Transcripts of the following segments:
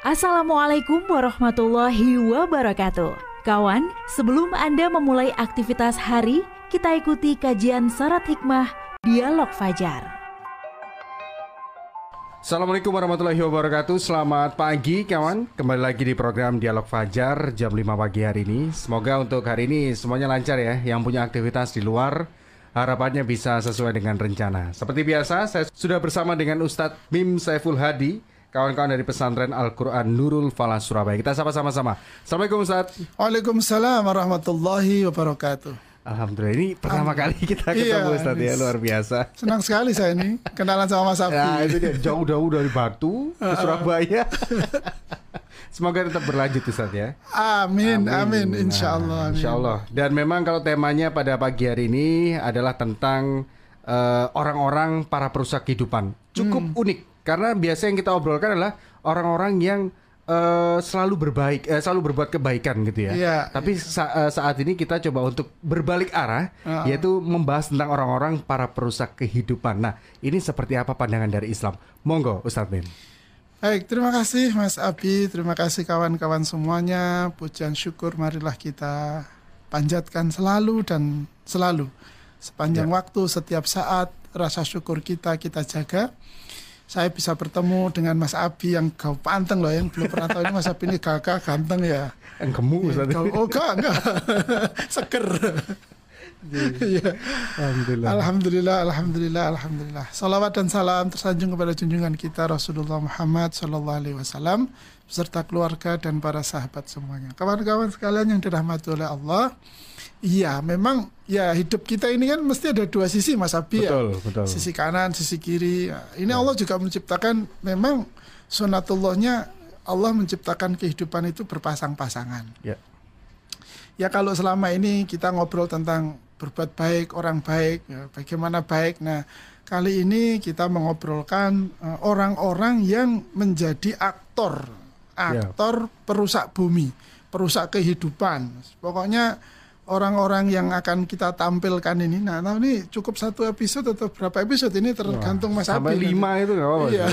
Assalamualaikum warahmatullahi wabarakatuh. Kawan, sebelum Anda memulai aktivitas hari, kita ikuti kajian syarat hikmah Dialog Fajar. Assalamualaikum warahmatullahi wabarakatuh. Selamat pagi kawan. Kembali lagi di program Dialog Fajar Jam 5 pagi hari ini. Semoga untuk hari ini semuanya lancar ya Yang punya aktivitas di luar. Harapannya bisa sesuai dengan rencana. Seperti biasa saya sudah bersama dengan Ustadz Mim Saiful Hadi Kawan-kawan dari pesantren Al-Quran Nurul Falah Surabaya Kita sama-sama Assalamualaikum Ustadz Waalaikumsalam warahmatullahi wabarakatuh Alhamdulillah ini pertama kali kita ketemu iya, Ustaz ya luar biasa. Senang sekali saya ini kenalan sama Mas Abdi. Ya, itu dia jauh-jauh dari Batu ke Surabaya. Semoga tetap berlanjut Ustaz ya. Amin, amin, amin insya Allah. Nah, insya Allah. Dan memang kalau temanya pada pagi hari ini adalah tentang eh, orang-orang uh, para perusak kehidupan. Cukup hmm. unik karena biasa yang kita obrolkan adalah orang-orang yang uh, selalu berbaik, uh, selalu berbuat kebaikan gitu ya. Yeah. Tapi sa uh, saat ini kita coba untuk berbalik arah, uh -uh. yaitu membahas tentang orang-orang para perusak kehidupan. Nah, ini seperti apa pandangan dari Islam? Monggo, Ustadz Ben. Baik, terima kasih Mas Abi, terima kasih kawan-kawan semuanya. Pujian syukur marilah kita panjatkan selalu dan selalu sepanjang ya. waktu, setiap saat rasa syukur kita kita jaga saya bisa bertemu dengan Mas Abi yang gak panteng loh yang belum pernah tahu ini Mas Abi ini gagah ganteng ya. Yang gemuk ya, Oh enggak enggak. Seger. ya. Alhamdulillah. Alhamdulillah, alhamdulillah, alhamdulillah. Salawat dan salam tersanjung kepada junjungan kita Rasulullah Muhammad Sallallahu Alaihi Wasallam beserta keluarga dan para sahabat semuanya. Kawan-kawan sekalian yang dirahmati oleh Allah, Iya, memang ya hidup kita ini kan mesti ada dua sisi Mas Abi betul, ya. Betul. Sisi kanan, sisi kiri. Ini ya. Allah juga menciptakan memang sunatullahnya Allah menciptakan kehidupan itu berpasang-pasangan. Ya. Ya kalau selama ini kita ngobrol tentang berbuat baik, orang baik, ya, bagaimana baik. Nah, kali ini kita mengobrolkan eh, orang-orang yang menjadi aktor, ya. Aktor ya. perusak bumi, perusak kehidupan. Pokoknya orang-orang yang akan kita tampilkan ini. Nah, nah ini cukup satu episode atau berapa episode ini tergantung Mas Sampai Abi. lima itu nggak apa-apa. Iya.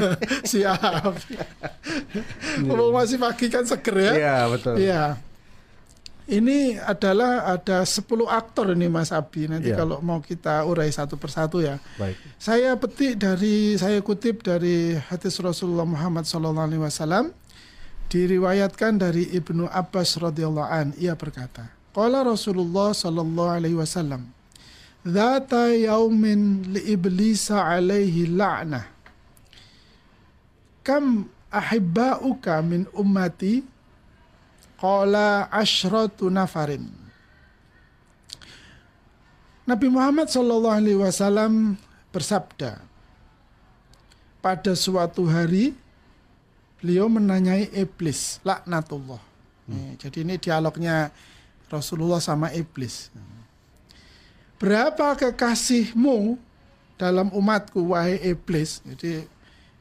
Siap. Kalau masih pagi kan seger ya. Iya, betul. Iya. Ini adalah ada 10 aktor ini Mas Abi. Nanti ya. kalau mau kita urai satu persatu ya. Baik. Saya petik dari saya kutip dari hadis Rasulullah Muhammad SAW diriwayatkan dari Ibnu Abbas radhiyallahu an ia berkata Qala Rasulullah sallallahu alaihi wasallam Dhata yaumin li iblisa alaihi la'nah. Kam ahibba'uka min ummati? Qala ashratu nafarin Nabi Muhammad sallallahu alaihi wasallam bersabda pada suatu hari beliau menanyai iblis laknatullah. Hmm. jadi ini dialognya Rasulullah sama iblis. Berapa kekasihmu dalam umatku wahai iblis? Jadi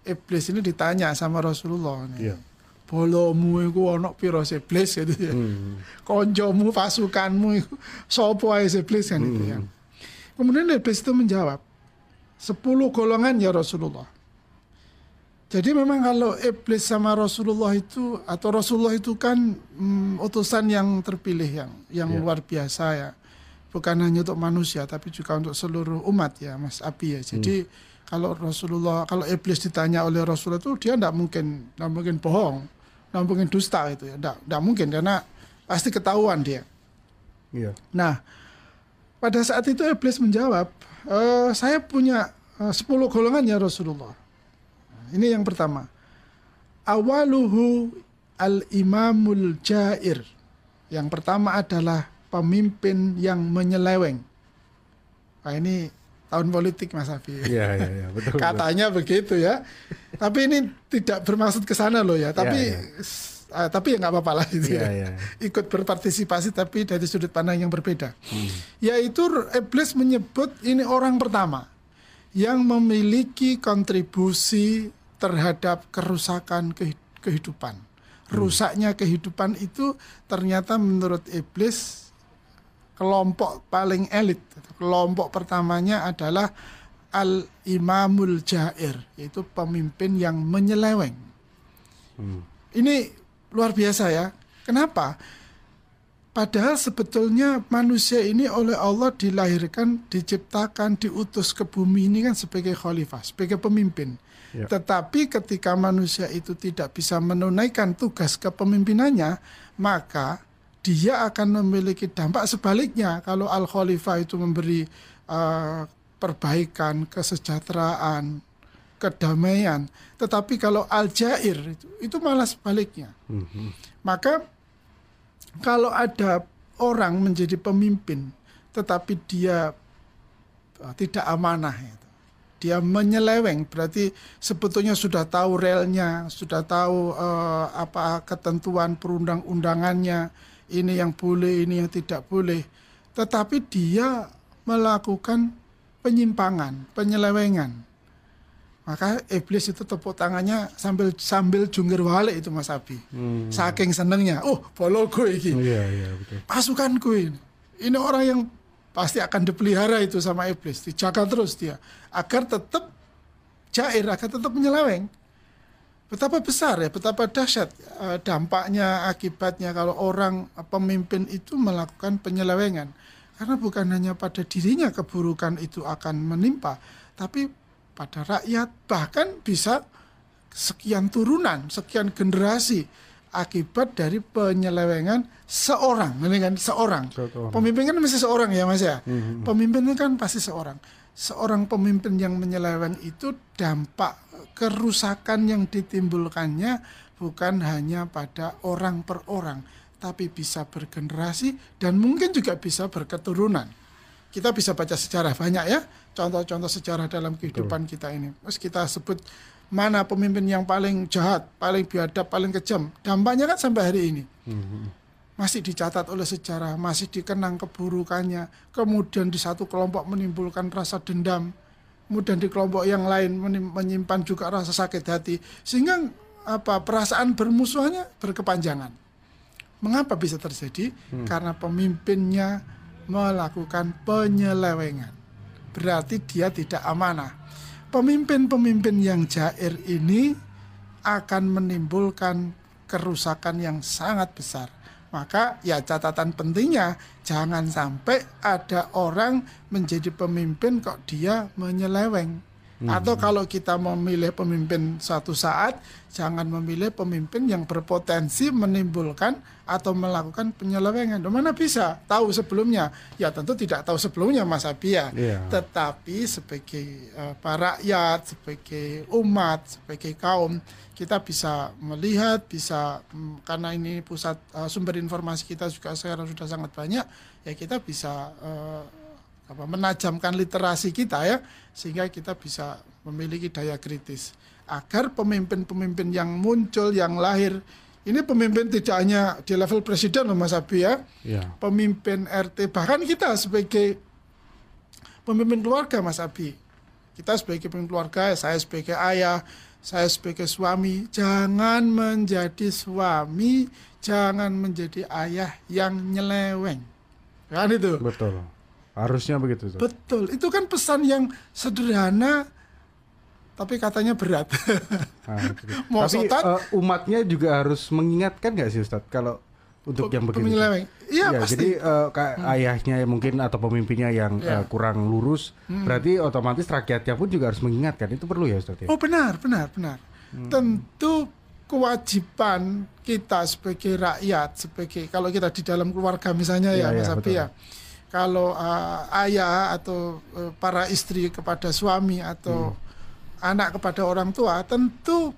iblis ini ditanya sama Rasulullah. Nih. Yeah. Bolomu iku ana pira iblis gitu ya. Hmm. Konjomu pasukanmu iku sapa ae iblis kan hmm. itu ya. Kemudian iblis itu menjawab, sepuluh golongan ya Rasulullah. Jadi memang kalau iblis sama Rasulullah itu atau Rasulullah itu kan mm, utusan yang terpilih yang yang yeah. luar biasa ya. Bukan hanya untuk manusia tapi juga untuk seluruh umat ya Mas Abi ya. Jadi hmm. kalau Rasulullah kalau iblis ditanya oleh Rasulullah itu dia tidak mungkin tidak mungkin bohong, tidak mungkin dusta itu ya. Tidak mungkin karena pasti ketahuan dia. Yeah. Nah, pada saat itu iblis menjawab, e, saya punya uh, 10 golongan ya Rasulullah ini yang pertama. Awaluhu al-imamul jair. Yang pertama adalah pemimpin yang menyeleweng. Nah, ini tahun politik Mas Afi. Iya, iya, iya, betul. Katanya betul. begitu ya. tapi ini tidak bermaksud ke sana loh ya. Tapi ya, ya. Uh, tapi ya nggak apa-apa lah itu ya, ya. Ikut berpartisipasi tapi dari sudut pandang yang berbeda. Hmm. Yaitu Iblis menyebut ini orang pertama yang memiliki kontribusi terhadap kerusakan kehidupan. Rusaknya kehidupan itu ternyata menurut iblis kelompok paling elit. Kelompok pertamanya adalah al-imamul jair, yaitu pemimpin yang menyeleweng. Hmm. Ini luar biasa ya. Kenapa? Padahal sebetulnya manusia ini oleh Allah dilahirkan, diciptakan, diutus ke bumi ini kan sebagai khalifah, sebagai pemimpin. Ya. Tetapi ketika manusia itu tidak bisa menunaikan tugas kepemimpinannya, maka dia akan memiliki dampak sebaliknya. Kalau al-khalifah itu memberi uh, perbaikan, kesejahteraan, kedamaian, tetapi kalau al-jair itu, itu malah sebaliknya. Mm -hmm. Maka kalau ada orang menjadi pemimpin tetapi dia uh, tidak amanah itu. Dia menyeleweng berarti sebetulnya sudah tahu relnya, sudah tahu uh, apa ketentuan perundang-undangannya, ini yang boleh, ini yang tidak boleh. Tetapi dia melakukan penyimpangan, penyelewengan maka iblis itu tepuk tangannya sambil sambil jungkir balik itu Mas Abi. Hmm. Saking senengnya, oh bologo iki. Oh, iya, iya, betul. Pasukanku ini. Ini orang yang pasti akan dipelihara itu sama iblis, dijaga terus dia agar tetap jair, agar tetap menyeleweng. Betapa besar ya, betapa dahsyat uh, dampaknya, akibatnya kalau orang pemimpin itu melakukan penyelewengan. Karena bukan hanya pada dirinya keburukan itu akan menimpa, tapi pada rakyat, bahkan bisa sekian turunan, sekian generasi akibat dari penyelewengan seorang, ini kan seorang. Pemimpin kan mesti seorang ya Mas ya. Hmm. Pemimpin itu kan pasti seorang. Seorang pemimpin yang menyeleweng itu dampak kerusakan yang ditimbulkannya bukan hanya pada orang per orang, tapi bisa bergenerasi dan mungkin juga bisa berketurunan. Kita bisa baca sejarah banyak ya contoh-contoh sejarah dalam kehidupan Betul. kita ini. Terus kita sebut mana pemimpin yang paling jahat, paling biadab, paling kejam. Dampaknya kan sampai hari ini. Hmm. Masih dicatat oleh sejarah, masih dikenang keburukannya. Kemudian di satu kelompok menimbulkan rasa dendam. Kemudian di kelompok yang lain menyimpan juga rasa sakit hati. Sehingga apa perasaan bermusuhannya berkepanjangan. Mengapa bisa terjadi? Hmm. Karena pemimpinnya melakukan penyelewengan berarti dia tidak amanah. Pemimpin-pemimpin yang jair ini akan menimbulkan kerusakan yang sangat besar. Maka ya catatan pentingnya jangan sampai ada orang menjadi pemimpin kok dia menyeleweng. Hmm. Atau kalau kita memilih pemimpin suatu saat, jangan memilih pemimpin yang berpotensi menimbulkan atau melakukan penyelewengan. Mana bisa tahu sebelumnya? Ya tentu tidak tahu sebelumnya Mas Abia. Yeah. Tetapi sebagai uh, para rakyat, sebagai umat, sebagai kaum, kita bisa melihat, bisa um, karena ini pusat uh, sumber informasi kita juga sekarang sudah sangat banyak, ya kita bisa uh, apa, menajamkan literasi kita ya, sehingga kita bisa memiliki daya kritis. Agar pemimpin-pemimpin yang muncul, yang lahir, ini pemimpin tidak hanya di level presiden loh Mas Abi ya. ya. Pemimpin RT bahkan kita sebagai pemimpin keluarga Mas Abi. Kita sebagai pemimpin keluarga, saya sebagai ayah, saya sebagai suami, jangan menjadi suami, jangan menjadi ayah yang nyeleweng. Kan itu. Betul. Harusnya begitu. Betul. Itu kan pesan yang sederhana tapi katanya berat. Nah, Mau tapi uh, umatnya juga harus mengingatkan nggak sih Ustadz kalau untuk yang begini? Iya ya, pasti. Jadi uh, hmm. ayahnya mungkin atau pemimpinnya yang ya. uh, kurang lurus, hmm. berarti otomatis rakyatnya pun juga harus mengingatkan. Itu perlu ya Ustadz? Ya? Oh benar, benar, benar. Hmm. Tentu kewajiban kita sebagai rakyat, sebagai kalau kita di dalam keluarga misalnya ya, ya Mas ya, ya kalau uh, ayah atau uh, para istri kepada suami atau hmm anak kepada orang tua tentu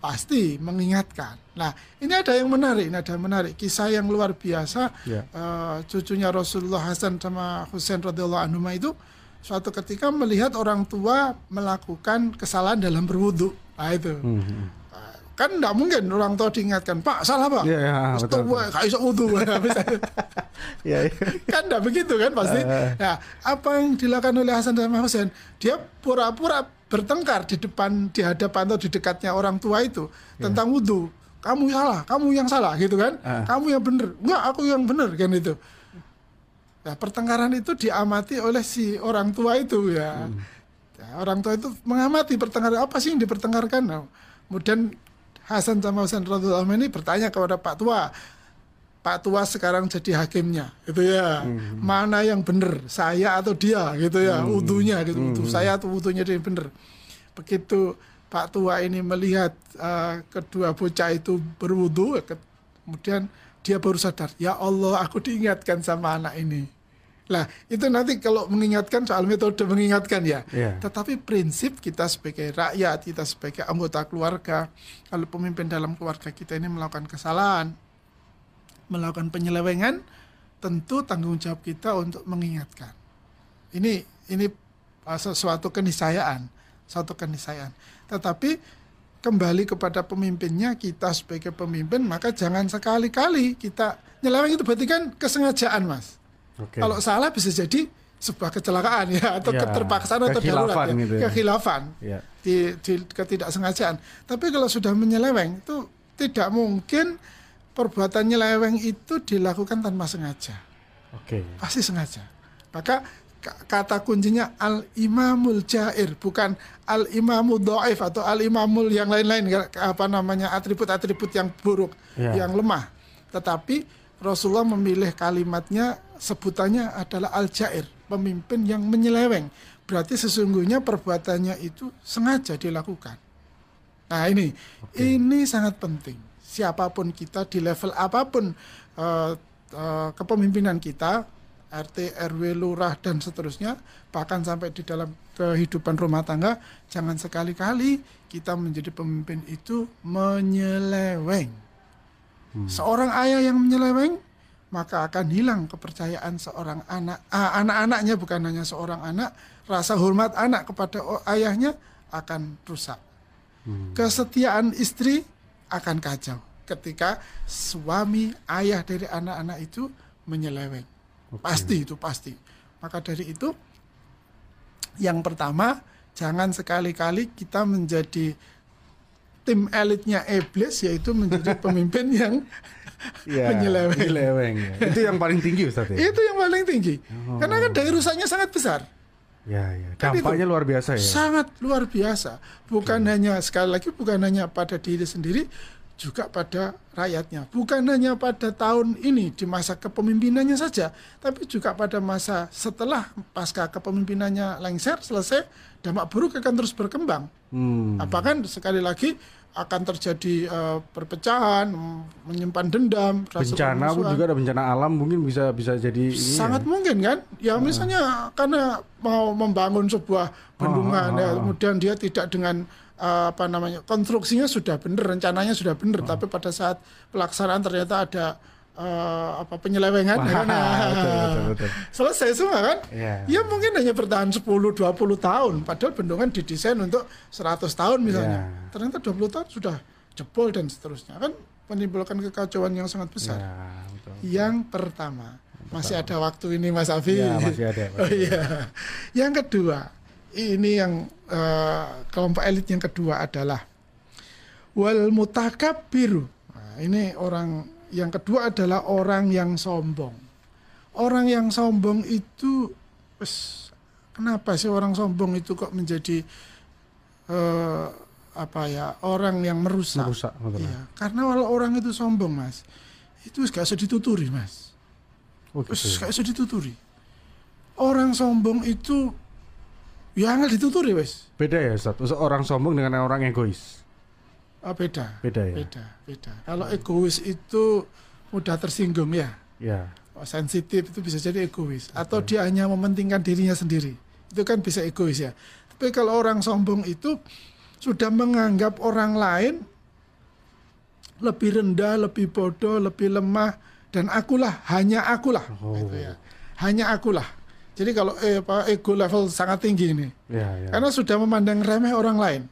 pasti mengingatkan. Nah, ini ada yang menarik, ini ada yang menarik. Kisah yang luar biasa, yeah. Ya. uh, cucunya Rasulullah Hasan sama Husain radhiyallahu anhu itu suatu ketika melihat orang tua melakukan kesalahan dalam berwudu. Nah itu. Mm -hmm. Kan tidak mungkin orang tua diingatkan, Pak salah Pak. Yeah, yeah, betul, betul. Gak bisa wudu. yeah, yeah. Kan tidak begitu kan pasti. Uh. Nah, apa yang dilakukan oleh Hasan dan Husain? Dia pura-pura bertengkar di depan di hadapan atau di dekatnya orang tua itu yeah. tentang wudhu kamu salah kamu yang salah gitu kan uh. kamu yang benar enggak aku yang benar kan itu nah pertengkaran itu diamati oleh si orang tua itu ya, hmm. ya orang tua itu mengamati pertengkaran apa sih yang dipertengkarkan nah, kemudian Hasan sama Husain radhiyallahu ini bertanya kepada Pak Tua. Pak Tua sekarang jadi hakimnya, gitu ya. Hmm. Mana yang benar, saya atau dia, gitu ya. Hmm. Utunya, gitu. Hmm. Utuh saya atau utuhnya dia yang benar. Begitu Pak Tua ini melihat uh, kedua bocah itu berwudu, kemudian dia baru sadar, ya Allah, aku diingatkan sama anak ini. Lah, itu nanti kalau mengingatkan soal metode mengingatkan ya. Yeah. Tetapi prinsip kita sebagai rakyat, kita sebagai anggota keluarga, kalau pemimpin dalam keluarga kita ini melakukan kesalahan, melakukan penyelewengan, tentu tanggung jawab kita untuk mengingatkan. Ini ini uh, sesuatu keniscayaan, suatu keniscayaan. Tetapi kembali kepada pemimpinnya kita sebagai pemimpin maka jangan sekali-kali kita nyeleweng itu berarti kan kesengajaan mas Okay. Kalau salah bisa jadi sebuah kecelakaan ya atau ya, keterpaksaan atau darurat ya, gitu ya. kekhilafan ya. di, di ketidaksengajaan. Tapi kalau sudah menyeleweng itu tidak mungkin perbuatan nyeleweng itu dilakukan tanpa sengaja. Oke. Okay. Pasti sengaja. Maka kata kuncinya al imamul jair bukan al imamul doif atau al imamul yang lain-lain apa namanya atribut-atribut yang buruk ya. yang lemah. Tetapi Rasulullah memilih kalimatnya sebutannya adalah al-jair, pemimpin yang menyeleweng. Berarti sesungguhnya perbuatannya itu sengaja dilakukan. Nah ini, okay. ini sangat penting. Siapa pun kita di level apa pun uh, uh, kepemimpinan kita, RT, RW, lurah dan seterusnya, bahkan sampai di dalam kehidupan rumah tangga, jangan sekali-kali kita menjadi pemimpin itu menyeleweng. Hmm. Seorang ayah yang menyeleweng maka akan hilang kepercayaan seorang anak ah, anak-anaknya bukan hanya seorang anak rasa hormat anak kepada ayahnya akan rusak hmm. kesetiaan istri akan kacau ketika suami ayah dari anak-anak itu menyeleweng okay. pasti itu pasti maka dari itu yang pertama jangan sekali-kali kita menjadi tim elitnya iblis yaitu menjadi pemimpin yang ya, menyeleweng. menyeleweng ya. Itu yang paling tinggi Ustaz ya? Itu yang paling tinggi. Oh. Karena kan daya rusaknya sangat besar. Ya, ya. Dampaknya luar biasa ya. Sangat luar biasa. Bukan okay. hanya sekali lagi bukan hanya pada diri sendiri, juga pada rakyatnya. Bukan hanya pada tahun ini di masa kepemimpinannya saja, tapi juga pada masa setelah pasca kepemimpinannya lengser selesai, dampak buruk akan terus berkembang. Hmm. Apakah sekali lagi akan terjadi uh, perpecahan, menyimpan dendam, bencana pun juga ada bencana alam mungkin bisa bisa jadi ini sangat ya. mungkin kan? Ya uh. misalnya karena mau membangun sebuah bendungan uh, uh, uh. ya kemudian dia tidak dengan uh, apa namanya konstruksinya sudah benar, rencananya sudah benar, uh. tapi pada saat pelaksanaan ternyata ada uh, apa penyelewengan Wah, ya kan? betul, betul, betul. selesai semua kan yeah. ya mungkin hanya bertahan 10 20 tahun padahal bendungan didesain untuk 100 tahun misalnya yeah. ternyata 20 tahun sudah jebol dan seterusnya kan menimbulkan kekacauan yang sangat besar yeah, betul, betul. yang pertama masih ada waktu ini Mas Afi ya, masih ada masih oh iya yang kedua ini yang uh, kelompok elit yang kedua adalah wal biru nah, ini orang yang kedua adalah orang yang sombong. Orang yang sombong itu, wes, kenapa sih orang sombong itu kok menjadi uh, apa ya orang yang merusak? Merusak, Ya, karena kalau orang itu sombong, mas, itu gak usah dituturi, mas. Oh, gitu. Wes, gak usah dituturi. Orang sombong itu ya nggak dituturi, wes. Beda ya, Ustaz. Orang sombong dengan orang egois. Oh, beda. Beda ya. Beda, beda. Kalau egois itu mudah tersinggung ya. Ya. Oh, sensitif itu bisa jadi egois okay. atau dia hanya mementingkan dirinya sendiri. Itu kan bisa egois ya. Tapi kalau orang sombong itu sudah menganggap orang lain lebih rendah, lebih bodoh, lebih lemah dan akulah, hanya akulah. Oh. Gitu ya. Hanya akulah. Jadi kalau eh, apa, ego level sangat tinggi ini. Ya, ya. Karena sudah memandang remeh orang lain.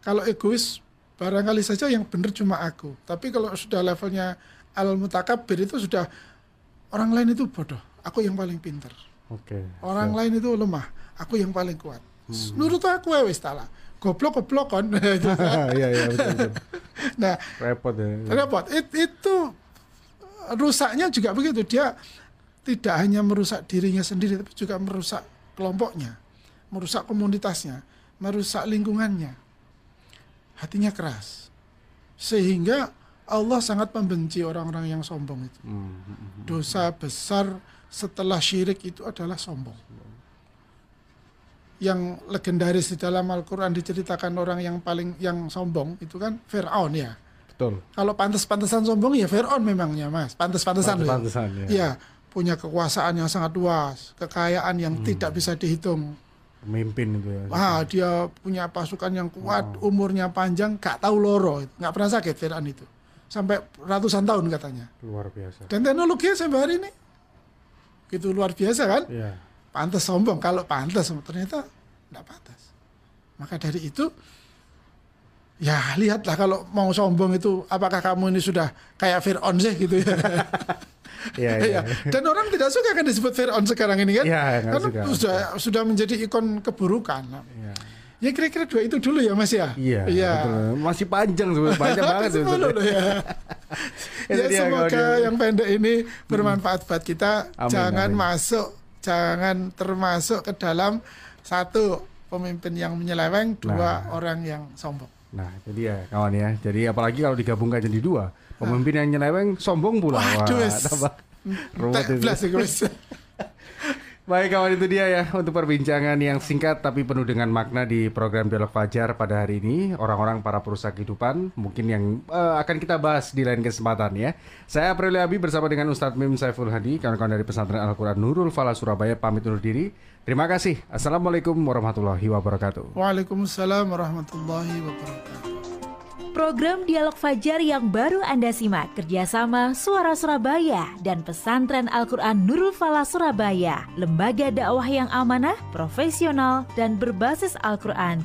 Kalau egois barangkali saja yang benar cuma aku. Tapi kalau sudah levelnya al mutakabir itu sudah orang lain itu bodoh, aku yang paling pintar. Oke. Okay. Orang so. lain itu lemah, aku yang paling kuat. Hmm. Menurut aku ya wis tala. Goblok goblok kan. Iya iya Nah, repot ya. Repot. It, itu rusaknya juga begitu. Dia tidak hanya merusak dirinya sendiri tapi juga merusak kelompoknya, merusak komunitasnya, merusak lingkungannya hatinya keras. Sehingga Allah sangat membenci orang-orang yang sombong itu. Hmm. Dosa besar setelah syirik itu adalah sombong. Yang legendaris di dalam Al-Quran diceritakan orang yang paling yang sombong itu kan Fir'aun ya. Betul. Kalau pantas-pantasan sombong ya Fir'aun memangnya mas. Pantas-pantasan. loh ya. Ya. Iya, punya kekuasaan yang sangat luas, kekayaan yang tidak bisa dihitung. Pemimpin itu ya. Ah, dia punya pasukan yang kuat, umurnya panjang, gak tahu loro, nggak pernah sakit Fir'aun itu. Sampai ratusan tahun katanya. Luar biasa. Dan teknologinya sampai hari ini itu luar biasa kan? Iya. Pantas sombong, kalau pantas ternyata nggak pantas. Maka dari itu ya lihatlah kalau mau sombong itu apakah kamu ini sudah kayak Fir'aun sih gitu ya. Iya. Iya. Dan orang tidak suka kan disebut Fir'aun sekarang ini kan? Nggak Karena suka. sudah sudah menjadi ikon keburukan. Iya. Ya kira-kira dua itu dulu ya Mas ya. Iya, betul. Masih panjang sebenarnya, panjang banget loh ya. Ya dia, semoga yang pendek ini bermanfaat buat kita. Amin, jangan amin. masuk, jangan termasuk ke dalam satu pemimpin yang menyeleweng, dua Nah. orang yang sombong. Nah, itu dia kawan ya. Jadi apalagi kalau digabungkan jadi dua, pemimpin yang nyeleweng sombong pula. Waduh, Wah, tambah ruwet itu. Baik kawan itu dia ya untuk perbincangan yang singkat tapi penuh dengan makna di program Dialog Fajar pada hari ini orang-orang para perusahaan kehidupan mungkin yang eh, akan kita bahas di lain kesempatan ya. Saya April Abi bersama dengan Ustadz Mim Saiful Hadi kawan-kawan dari pesantren Al-Quran Nurul Fala Surabaya pamit undur diri. Terima kasih. Assalamualaikum warahmatullahi wabarakatuh. Waalaikumsalam warahmatullahi wabarakatuh. Program Dialog Fajar yang baru Anda simak kerjasama Suara Surabaya dan Pesantren Al-Quran Nurul Fala Surabaya, lembaga dakwah yang amanah, profesional, dan berbasis Al-Quran.